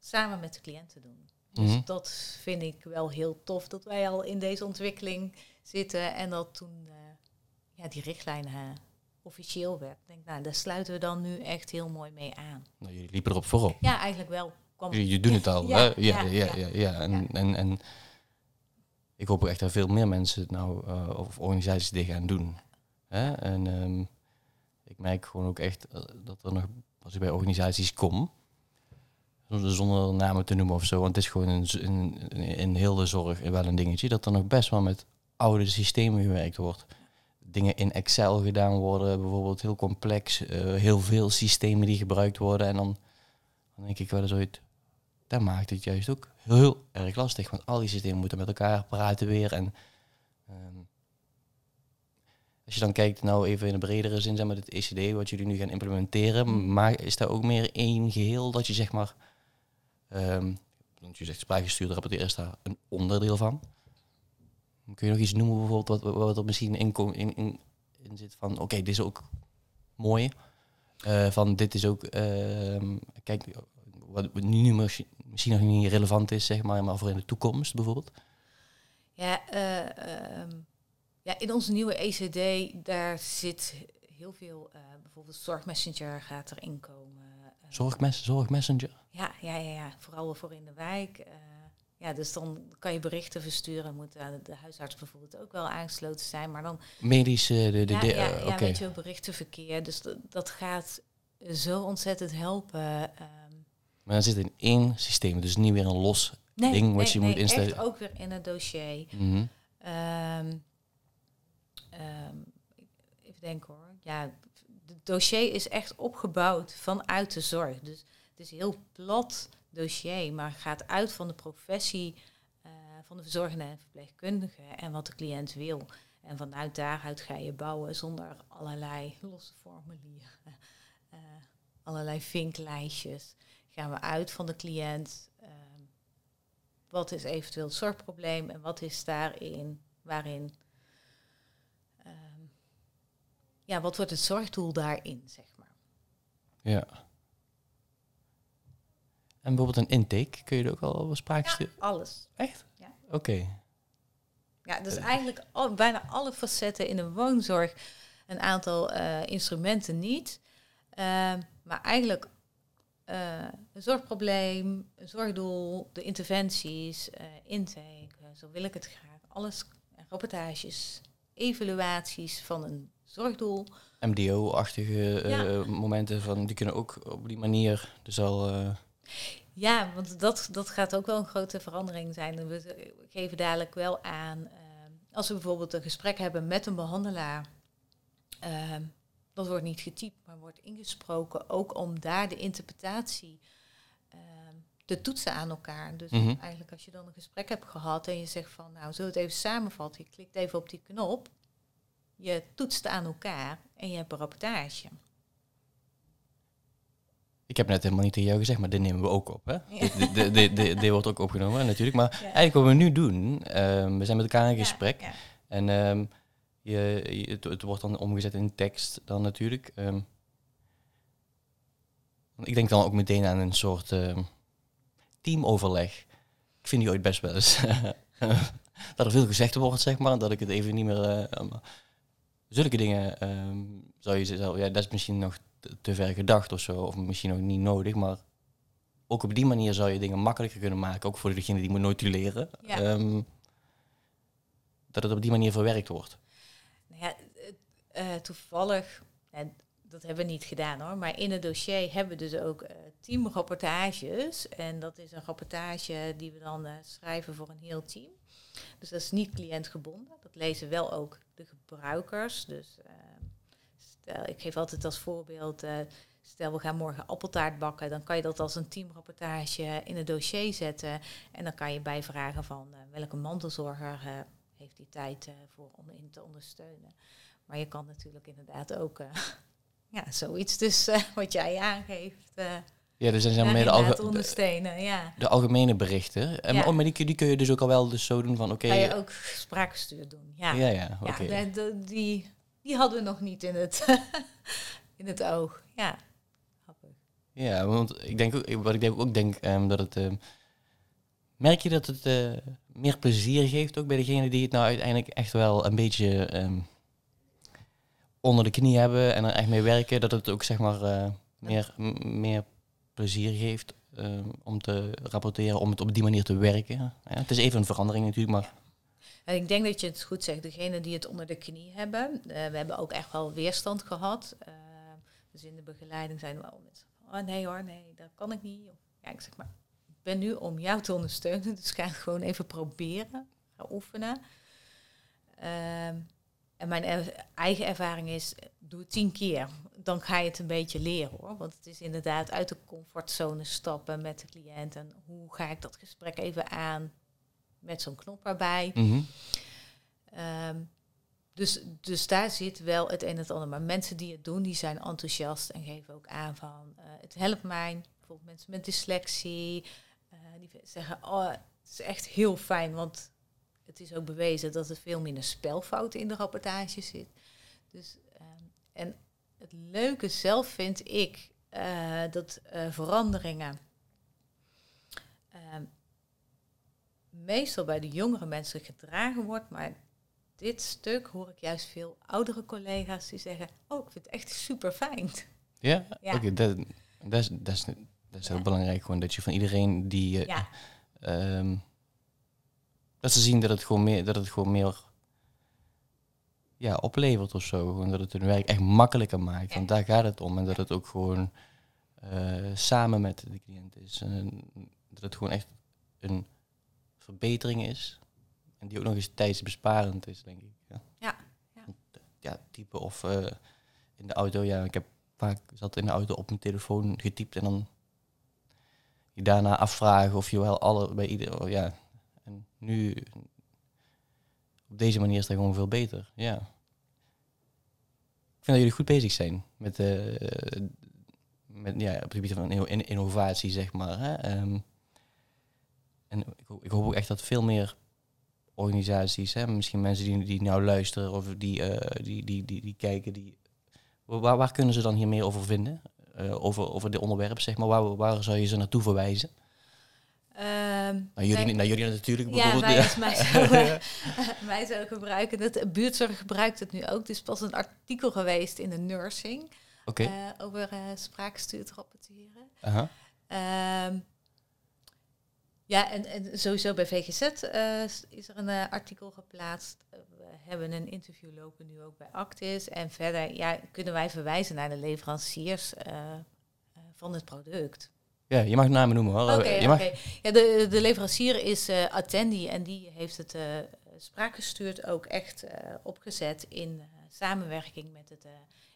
samen met de cliënt te doen. Dus Mhm. dat vind ik wel heel tof dat wij al in deze ontwikkeling zitten en dat toen eh, ja, die richtlijn eh, officieel werd. Ik denk, nou, daar sluiten we dan nu echt heel mooi mee aan. Nou, jullie liepen erop voorop. Ja, eigenlijk wel. Kwam, Je, je doet het al. Ja, hè? Ja, ja, ja, ja, ja. En. En, en ik hoop echt dat veel meer mensen het nou, eh, of organisaties dit gaan doen. Hè? En ehm, ik merk gewoon ook echt eh, dat er nog, als ik bij organisaties kom, zonder- namen te noemen of zo, want het is gewoon in, in heel de zorg wel een dingetje, dat er nog best wel met oude systemen gewerkt wordt. Dingen in Excel gedaan worden, bijvoorbeeld heel complex, eh, heel veel systemen die gebruikt worden. En dan, dan denk ik wel eens ooit, dat maakt het juist ook heel erg lastig. Want al die systemen moeten met elkaar praten weer. En ehm, als je dan kijkt, nou even in de bredere zin, zeg maar, het ECD, wat jullie nu gaan implementeren, maar is daar ook meer één geheel dat je zeg maar, ehm, want je zegt spraakgestuurde rapporteren is daar een onderdeel van. Kun je nog iets noemen bijvoorbeeld wat, wat er misschien in, in, in, in zit van, oké, dit is ook mooi. Eh, van dit is ook, ehm, kijk, wat nu misschien nog niet relevant is, zeg maar, maar voor in de toekomst bijvoorbeeld. Ja, eh, ehm, ja, in onze nieuwe ECD, daar zit heel veel, eh, bijvoorbeeld Zorgmessenger gaat erin komen. Eh, Zorgmes Zorgmessenger. Ja, ja, ja, ja, vooral voor in de wijk. eh, ja, dus dan kan je berichten versturen. Moet eh, de huisarts bijvoorbeeld ook wel aangesloten zijn. Maar dan Medische, de, de, ja, de, ja, eh, ja, weet je wel, berichtenverkeer. Dus dat, dat gaat zo ontzettend helpen. Maar dan zit het in één systeem, dus niet weer een los nee, ding wat nee, je nee, moet instellen. Echt ook weer in het dossier. Mhm. Ehm, ehm, even denken hoor. Ja, het dossier is echt opgebouwd vanuit de zorg. Dus het is een heel plat dossier, maar gaat uit van de professie eh, van de verzorgende en verpleegkundige en wat de cliënt wil. En vanuit daaruit ga je bouwen zonder allerlei losse formulieren, eh, allerlei vinklijstjes. Gaan we uit van de cliënt. ehm, wat is eventueel het zorgprobleem en wat is daarin, waarin, ehm, ja, wat wordt het zorgdoel daarin, zeg maar. Ja. En bijvoorbeeld een intake, kun je er ook al sprake Ja, alles. Echt? Ja. Oké. Ja, dus Eh. eigenlijk al, bijna alle facetten in de woonzorg, een aantal eh, instrumenten niet. Ehm, maar eigenlijk eh, een zorgprobleem, een zorgdoel, de interventies, eh, intake, zo wil ik het graag. Alles, eh, rapportages, evaluaties van een zorgdoel. MDO-achtige Ja. momenten van, die kunnen ook op die manier dus al... Ja, want dat, dat gaat ook wel een grote verandering zijn. We geven dadelijk wel aan, als we bijvoorbeeld een gesprek hebben met een behandelaar, eh, dat wordt niet getypt, maar wordt ingesproken, ook om daar de interpretatie eh, te toetsen aan elkaar. Dus Mhm. eigenlijk als je dan een gesprek hebt gehad en je zegt van, nou, zullen we het even samenvatten? Je klikt even op die knop, je toetst aan elkaar en je hebt een rapportage. Ik heb net helemaal niet tegen jou gezegd, maar dit nemen we ook op. Hè? Ja. Dit, dit, dit, dit- dit- dit wordt ook opgenomen natuurlijk. Maar Ja. eigenlijk wat we nu doen, ehm, we zijn met elkaar in gesprek. ja. En ehm, je, je- het, het wordt dan omgezet in tekst dan natuurlijk. Ehm, ik denk dan ook meteen aan een soort ehm, teamoverleg. Ik vind die ooit best wel eens dat er veel gezegd wordt, zeg maar. Dat ik het even niet meer... eh, um, zulke dingen ehm, zou je zelf... Ja, dat is misschien nog te, te ver gedacht of zo. Of misschien nog niet nodig, maar... Ook op die manier zou je dingen makkelijker kunnen maken. Ook voor degene die moet notuleren. Ja. Dat het op die manier verwerkt wordt. Eh, toevallig, eh, dat hebben we niet gedaan hoor, maar in het dossier hebben we dus ook eh, teamrapportages. En dat is een rapportage die we dan eh, schrijven voor een heel team. Dus dat is niet cliëntgebonden. Dat lezen wel ook de gebruikers. Dus stel, ik geef altijd als voorbeeld, stel we gaan morgen appeltaart bakken, dan kan je dat als een teamrapportage in het dossier zetten. En dan kan je bijvragen van welke mantelzorger heeft die tijd voor om in te ondersteunen. Maar je kan natuurlijk inderdaad ook eh, ja, zoiets dus eh, wat jij aangeeft. eh Ja, dus dan zijn meer de, alge-. Ja. de algemene berichten. En, Ja. oh, maar die, kun- die kun je dus ook al wel dus zo doen van oké. Kan je ook spraakgestuurd doen. Ja, ja, ja, oké. ja de- die, die hadden we nog niet in het, in het oog. Ja. Ja, want ik denk ook, wat ik denk ook denk ehm, dat het ehm, merk je dat het meer plezier geeft ook bij degene die het nou uiteindelijk echt wel een beetje ehm, onder de knie hebben en er echt mee werken, dat het ook zeg maar eh, meer, meer plezier geeft ehm, om te rapporteren, om het op die manier te werken. Ja, het is even een verandering natuurlijk, maar En ik denk dat je het goed zegt. Degenen die het onder de knie hebben. eh, we hebben ook echt wel weerstand gehad. Eh, dus in de begeleiding zijn we wel met... Oh nee hoor, nee, dat kan ik niet. Ja, ik zeg maar, ik ben nu om jou te ondersteunen. Dus ga het gewoon even proberen. Ga oefenen. En mijn er- eigen ervaring is, doe het tien keer. Dan ga je het een beetje leren hoor. Want het is inderdaad uit de comfortzone stappen met de cliënt. En hoe ga ik dat gesprek even aan met zo'n knop erbij. mhm. Ehm, dus, dus daar zit wel het een en het ander. Maar mensen die het doen, die zijn enthousiast en geven ook aan van eh, het helpt mij. Bijvoorbeeld mensen met dyslexie. eh, die zeggen, oh, het is echt heel fijn, want het is ook bewezen dat er veel minder spelfouten in de rapportage zit. Dus, ehm, en het leuke zelf vind ik eh, dat eh, veranderingen ehm, meestal bij de jongere mensen gedragen wordt, maar dit stuk hoor ik juist veel oudere collega's die zeggen: Oh, ik vind het echt super fijn. ja, Ja. oké, dat, dat is, dat is, heel belangrijk gewoon dat je van iedereen die eh, Ja, Ehm, dat ze zien dat het gewoon meer, dat het gewoon meer ja, oplevert of zo. Gewoon dat het hun werk echt makkelijker maakt. Want daar gaat het om. En dat het ook gewoon eh, samen met de cliënt is. En dat het gewoon echt een verbetering is. En die ook nog eens tijdsbesparend is, denk ik. Ja, Ja, ja. Eh, ja typen of eh, in de auto. Ja, ik heb vaak zat in de auto op mijn telefoon getypt en dan je daarna afvragen of je wel alle bij ieder. oh ja. En nu op deze manier is dat gewoon veel beter. Ja. Ik vind dat jullie goed bezig zijn met, eh met ja, op het gebied van inno- in- innovatie, zeg maar. Hè? Ehm, en ik, ik hoop ook echt dat veel meer organisaties, hè, misschien mensen die, die nou luisteren of die, eh, die, die, die, die kijken, die, waar, waar kunnen ze dan hier meer over vinden? Eh, over, over dit onderwerp, zeg maar. Waar, waar zou je ze naartoe verwijzen? Ehm, Naar jullie, nee, naar jullie natuurlijk ja, bijvoorbeeld. mij, is- mij, zou, mij zou gebruiken. Dat buurtzorg gebruikt het nu ook. Er is pas een artikel geweest in de nursing eh, over eh spraakgestuurd rapporteren. Ehm, ja, en, en sowieso bij VGZ eh, is er een eh, artikel geplaatst. Eh, we hebben een interview lopen nu ook bij Actis. En verder ja, kunnen wij verwijzen naar de leveranciers eh, eh, van het product. Ja, je mag namen noemen hoor. Oké, mag. Ja, de, de leverancier is eh Attendi en die heeft het eh spraakgestuurd ook echt eh, opgezet in eh, samenwerking met het eh,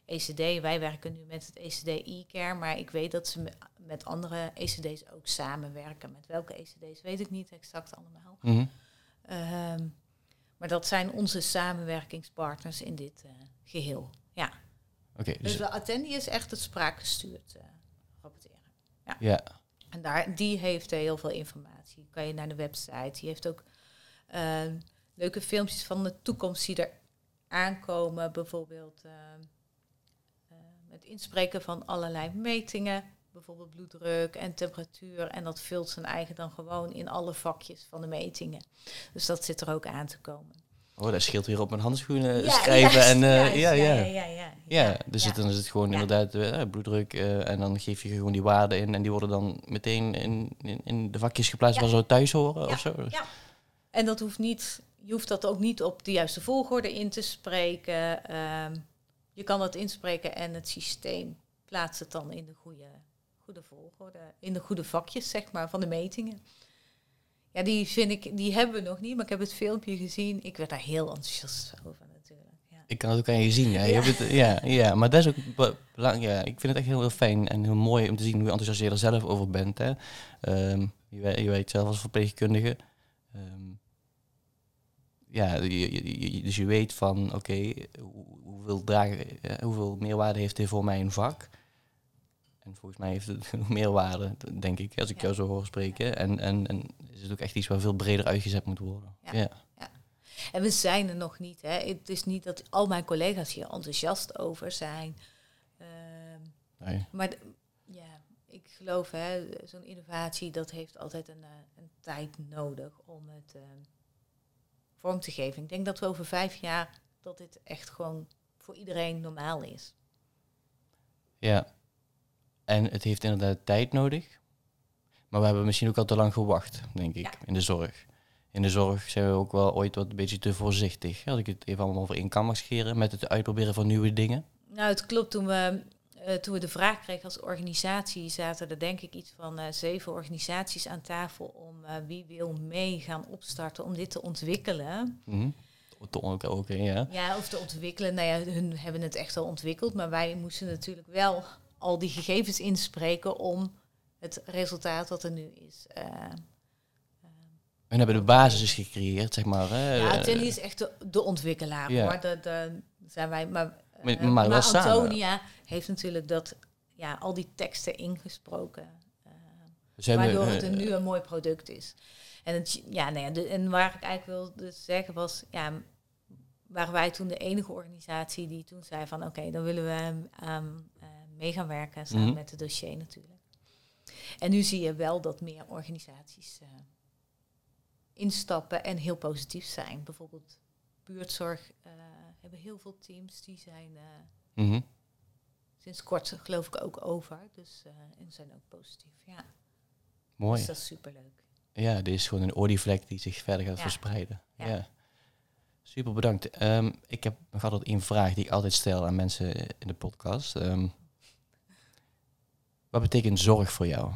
ECD. Wij werken nu met het ECD e-care, maar ik weet dat ze me- met andere ECD's ook samenwerken. Met welke ECD's weet ik niet exact allemaal. Mhm. Ehm, maar dat zijn onze samenwerkingspartners in dit eh, geheel. Ja, Oké, dus dus de Attendi is echt het spraakgestuurd eh. Ja. En daar, die heeft heel veel informatie. Kan je naar de website. Die heeft ook eh, leuke filmpjes van de toekomst die er aankomen. Bijvoorbeeld eh, het inspreken van allerlei metingen. Bijvoorbeeld bloeddruk en temperatuur. En dat vult zijn eigen dan gewoon in alle vakjes van de metingen. Dus dat zit er ook aan te komen. Oh, dat scheelt weer op mijn handschoenen Ja, schrijven. juist, en, eh, ja, ja. ja, ja, ja, Ja, dus. Het, dan is het gewoon inderdaad eh, bloeddruk eh, en dan geef je gewoon die waarden in en die worden dan meteen in, in, in de vakjes geplaatst waar ze thuis horen of zo. ja. En dat hoeft niet, je hoeft dat ook niet op de juiste volgorde in te spreken. Ehm, je kan dat inspreken en het systeem plaatst het dan in de goede, goede volgorde, in de goede vakjes, zeg maar, van de metingen. Ja, die vind ik, die hebben we nog niet, maar ik heb het filmpje gezien. Ik werd daar heel enthousiast over natuurlijk. Ja. Ik kan het ook aan je zien. Ja, je Ja. hebt het, ja, ja, maar dat is ook be- belang- ja, ik vind het echt heel, heel fijn en heel mooi om te zien hoe enthousiast je er zelf over bent. Hè. Ehm, je, we- je werkt zelf als verpleegkundige. Ehm, ja, je, je- je- dus je weet van, oké, hoe- hoeveel, eh, hoeveel meerwaarde heeft dit voor mijn vak? En volgens mij heeft het genoeg meerwaarde, denk ik, als ik Ja. jou zo hoor spreken. En, en, en is het ook echt iets waar veel breder uitgezet moet worden. Ja. Ja. En we zijn er nog niet. Hè. Het is niet dat al mijn collega's hier enthousiast over zijn. Ehm, Nee. Maar ja, ik geloof, hè, zo'n innovatie, dat heeft altijd een, eh, een tijd nodig om het eh, vorm te geven. Ik denk dat we over vijf jaar, dat dit echt gewoon voor iedereen normaal is. Ja. En het heeft inderdaad tijd nodig. Maar we hebben misschien ook al te lang gewacht, denk ik, Ja. in de zorg. In de zorg zijn we ook wel ooit wat een beetje te voorzichtig. Als ik het even allemaal over één kam mag scheren met het uitproberen van nieuwe dingen. Nou, het klopt. Toen we, eh, toen we de vraag kregen als organisatie, zaten er denk ik iets van eh, zeven organisaties aan tafel om eh, wie wil mee gaan opstarten om dit te ontwikkelen. Ook, oké, ja. Ja, of te ontwikkelen. Nou ja, hun hebben het echt al ontwikkeld, maar wij moesten natuurlijk wel al die gegevens inspreken om het resultaat wat er nu is. eh, We hebben de basis gecreëerd, zeg maar. Hè. ja, Eh, Tilly is echt de, de ontwikkelaar Ja. hoor. Dat dat zijn wij. Maar, eh, Maar- maar wel samen. Antonia heeft natuurlijk dat, ja, al die teksten ingesproken. eh, dus we hebben, waardoor het eh, een, nu een mooi product is. En, het, ja, nou ja, de, en waar ik eigenlijk wilde zeggen was, ja, waren wij toen de enige organisatie die toen zei van oké, dan willen we aan eh, mee gaan werken samen Mhm. met het dossier natuurlijk. En nu zie je wel dat meer organisaties eh, instappen en heel positief zijn. Bijvoorbeeld buurtzorg eh, hebben heel veel teams die zijn eh, mhm. sinds kort geloof ik ook over. Dus en zijn ook positief. Ja, Mooi. dus dat is superleuk. Ja, dit is gewoon een olievlek die zich verder gaat Ja. verspreiden. Ja. Ja. Super bedankt. Ehm, ik heb nog altijd één vraag die ik altijd stel aan mensen in de podcast. Ehm, wat betekent zorg voor jou?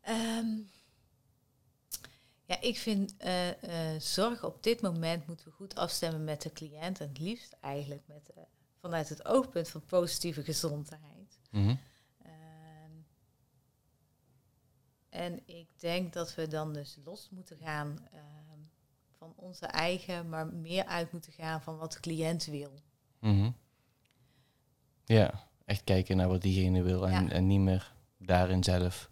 Ehm, ja, ik vind eh, eh, zorg op dit moment moeten we goed afstemmen met de cliënt. En het liefst eigenlijk met, eh, vanuit het oogpunt van positieve gezondheid. Mhm. Ehm, en ik denk dat we dan dus los moeten gaan ehm, van onze eigen, maar meer uit moeten gaan van wat de cliënt wil. Mhm. Ja, echt kijken naar wat diegene wil en, Ja. en niet meer daarin zelf.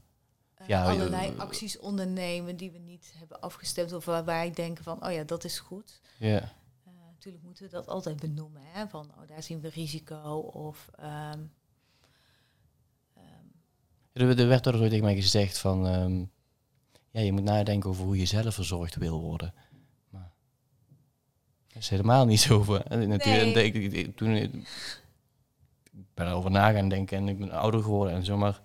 Eh, Ja, allerlei eh, acties ondernemen die we niet hebben afgestemd of waar wij denken van, oh ja, dat is goed. Ja, Uh, natuurlijk moeten we dat altijd benoemen, hè? van oh, daar zien we risico of ehm, ehm, er, er werd er ooit tegen mij gezegd van... ehm, ja, je moet nadenken over hoe je zelf verzorgd wil worden. Maar dat is helemaal niet zo. natuurlijk, Nee. toen, ben erover na gaan denken en ik ben ouder geworden en zo, maar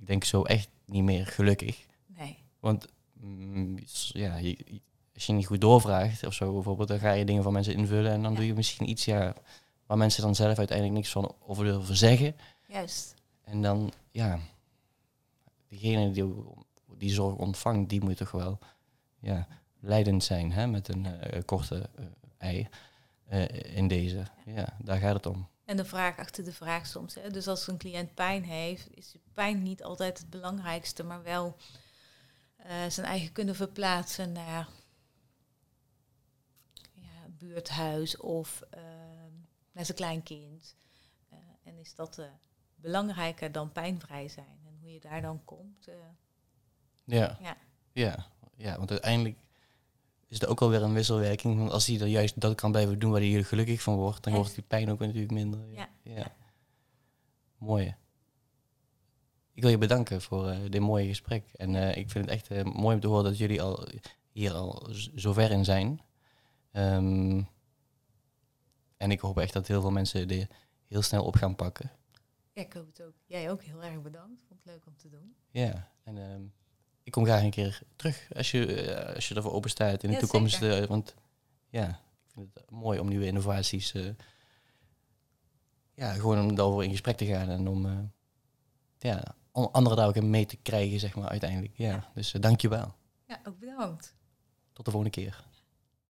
ik denk zo echt niet meer gelukkig. nee. Want mm, ja, je- als je niet goed doorvraagt of zo bijvoorbeeld, dan ga je dingen van mensen invullen en dan Ja. doe je misschien iets ja, waar mensen dan zelf uiteindelijk niks van over durven zeggen. Juist. En dan, ja, degene die die zorg ontvangt, die moet toch wel ja, leidend zijn hè, met een eh, korte eh, ei eh, in deze. Ja, daar gaat het om. En de vraag achter de vraag soms. Hè? Dus als een cliënt pijn heeft, is pijn niet altijd het belangrijkste, maar wel eh, zijn eigen kunnen verplaatsen naar ja, buurthuis of ehm, naar zijn kleinkind. Eh, en is dat eh, belangrijker dan pijnvrij zijn? En hoe je daar dan komt. Ja. Ja. Ja. ja, want uiteindelijk is er ook alweer een wisselwerking. Want als hij er juist dat kan blijven doen waar hij gelukkig van wordt, dan wordt die pijn ook natuurlijk minder. Ja. ja. Mooi. Ik wil je bedanken voor eh, dit mooie gesprek. En eh, ik vind het echt eh, mooi om te horen dat jullie al hier al z- zo ver in zijn. Ehm, en ik hoop echt dat heel veel mensen er heel snel op gaan pakken. ja, ik hoop het ook. Jij ook heel erg bedankt. Vond het leuk om te doen. Ja, en ehm, ik kom graag een keer terug als je, eh, als je ervoor open staat in de Ja, toekomst. eh, want ja, ik vind het mooi om nieuwe innovaties. eh, ja, gewoon om daarover in gesprek te gaan en om eh, ja, om anderen daar ook in mee te krijgen, zeg maar, uiteindelijk. Ja, dus eh, dank je wel. Ja, ook bedankt. Tot de volgende keer.